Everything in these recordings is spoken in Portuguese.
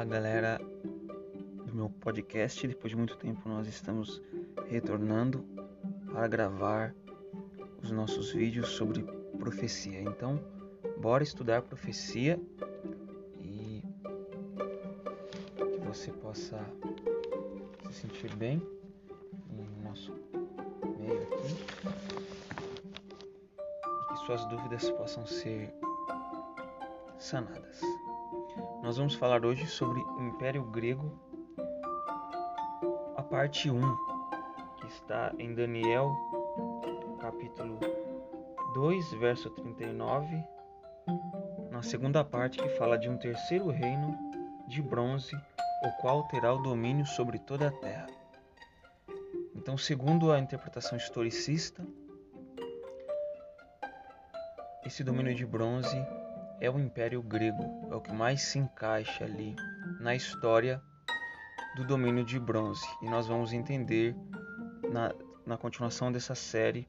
Fala galera do meu podcast. Depois de muito tempo, nós estamos retornando para gravar os nossos vídeos sobre profecia. Então, bora estudar profecia e que você possa se sentir bem no nosso meio aqui e que suas dúvidas possam ser sanadas. Nós vamos falar hoje sobre o Império Grego, a parte 1, que está em Daniel, capítulo 2, verso 39, na segunda parte que fala de um terceiro reino de bronze, o qual terá o domínio sobre toda a terra. Então, segundo a interpretação historicista, esse domínio de bronze é o Império Grego, é o que mais se encaixa ali na história do domínio de bronze. E nós vamos entender na, na continuação dessa série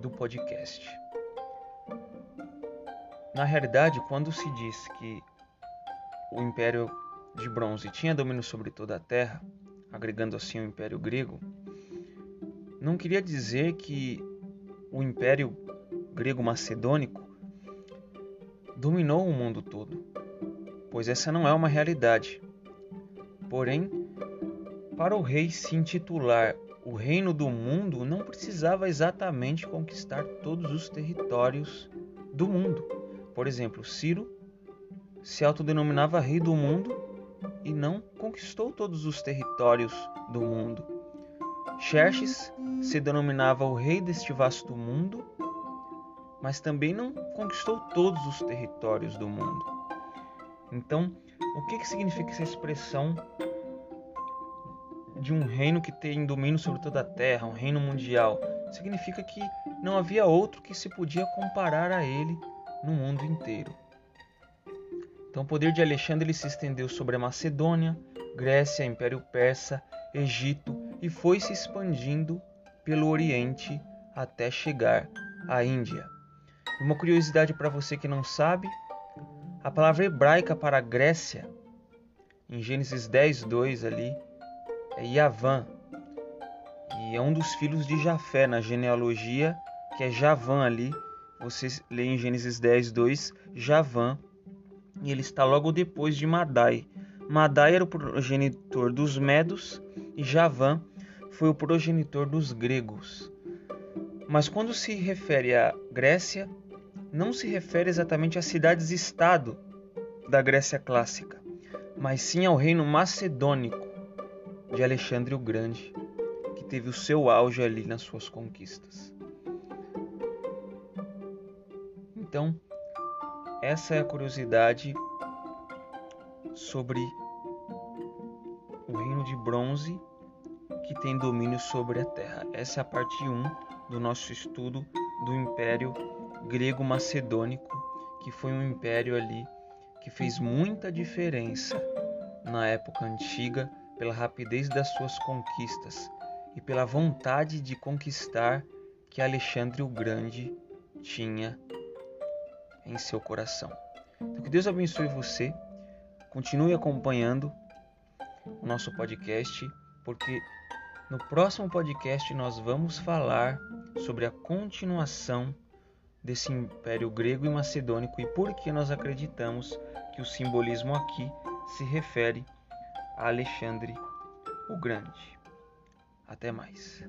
do podcast. Na realidade, quando se diz que o Império de Bronze tinha domínio sobre toda a Terra, agregando assim o Império Grego, não queria dizer que o Império Grego Macedônico dominou o mundo todo, pois essa não é uma realidade. Porém, para o rei se intitular o reino do mundo, não precisava exatamente conquistar todos os territórios do mundo. Por exemplo, Ciro se autodenominava rei do mundo e não conquistou todos os territórios do mundo. Xerxes se denominava o rei deste vasto mundo mas também não conquistou todos os territórios do mundo. Então, o que, que significa essa expressão de um reino que tem domínio sobre toda a terra, um reino mundial? Significa que não havia outro que se podia comparar a ele no mundo inteiro. Então, o poder de Alexandre ele se estendeu sobre a Macedônia, Grécia, Império Persa, Egito e foi se expandindo pelo Oriente até chegar à Índia. Uma curiosidade para você que não sabe: a palavra hebraica para Grécia, em Gênesis 10, 2 ali, é Yavan, e é um dos filhos de Jafé na genealogia, que é Javan ali. Você lê em Gênesis 10, 2, Javan, e ele está logo depois de Madai. Madai era o progenitor dos Medos e Javan foi o progenitor dos gregos. Mas quando se refere à Grécia, não se refere exatamente às cidades-estado da Grécia clássica, mas sim ao reino macedônico de Alexandre o Grande, que teve o seu auge ali nas suas conquistas. Então, essa é a curiosidade sobre o reino de bronze que tem domínio sobre a terra. Essa é a parte 1 do nosso estudo do Império grego macedônico, que foi um império ali que fez muita diferença na época antiga pela rapidez das suas conquistas e pela vontade de conquistar que Alexandre o Grande tinha em seu coração. Então, que Deus abençoe você. Continue acompanhando o nosso podcast, porque no próximo podcast nós vamos falar sobre a continuação desse império grego e macedônico e por que nós acreditamos que o simbolismo aqui se refere a Alexandre o Grande. Até mais.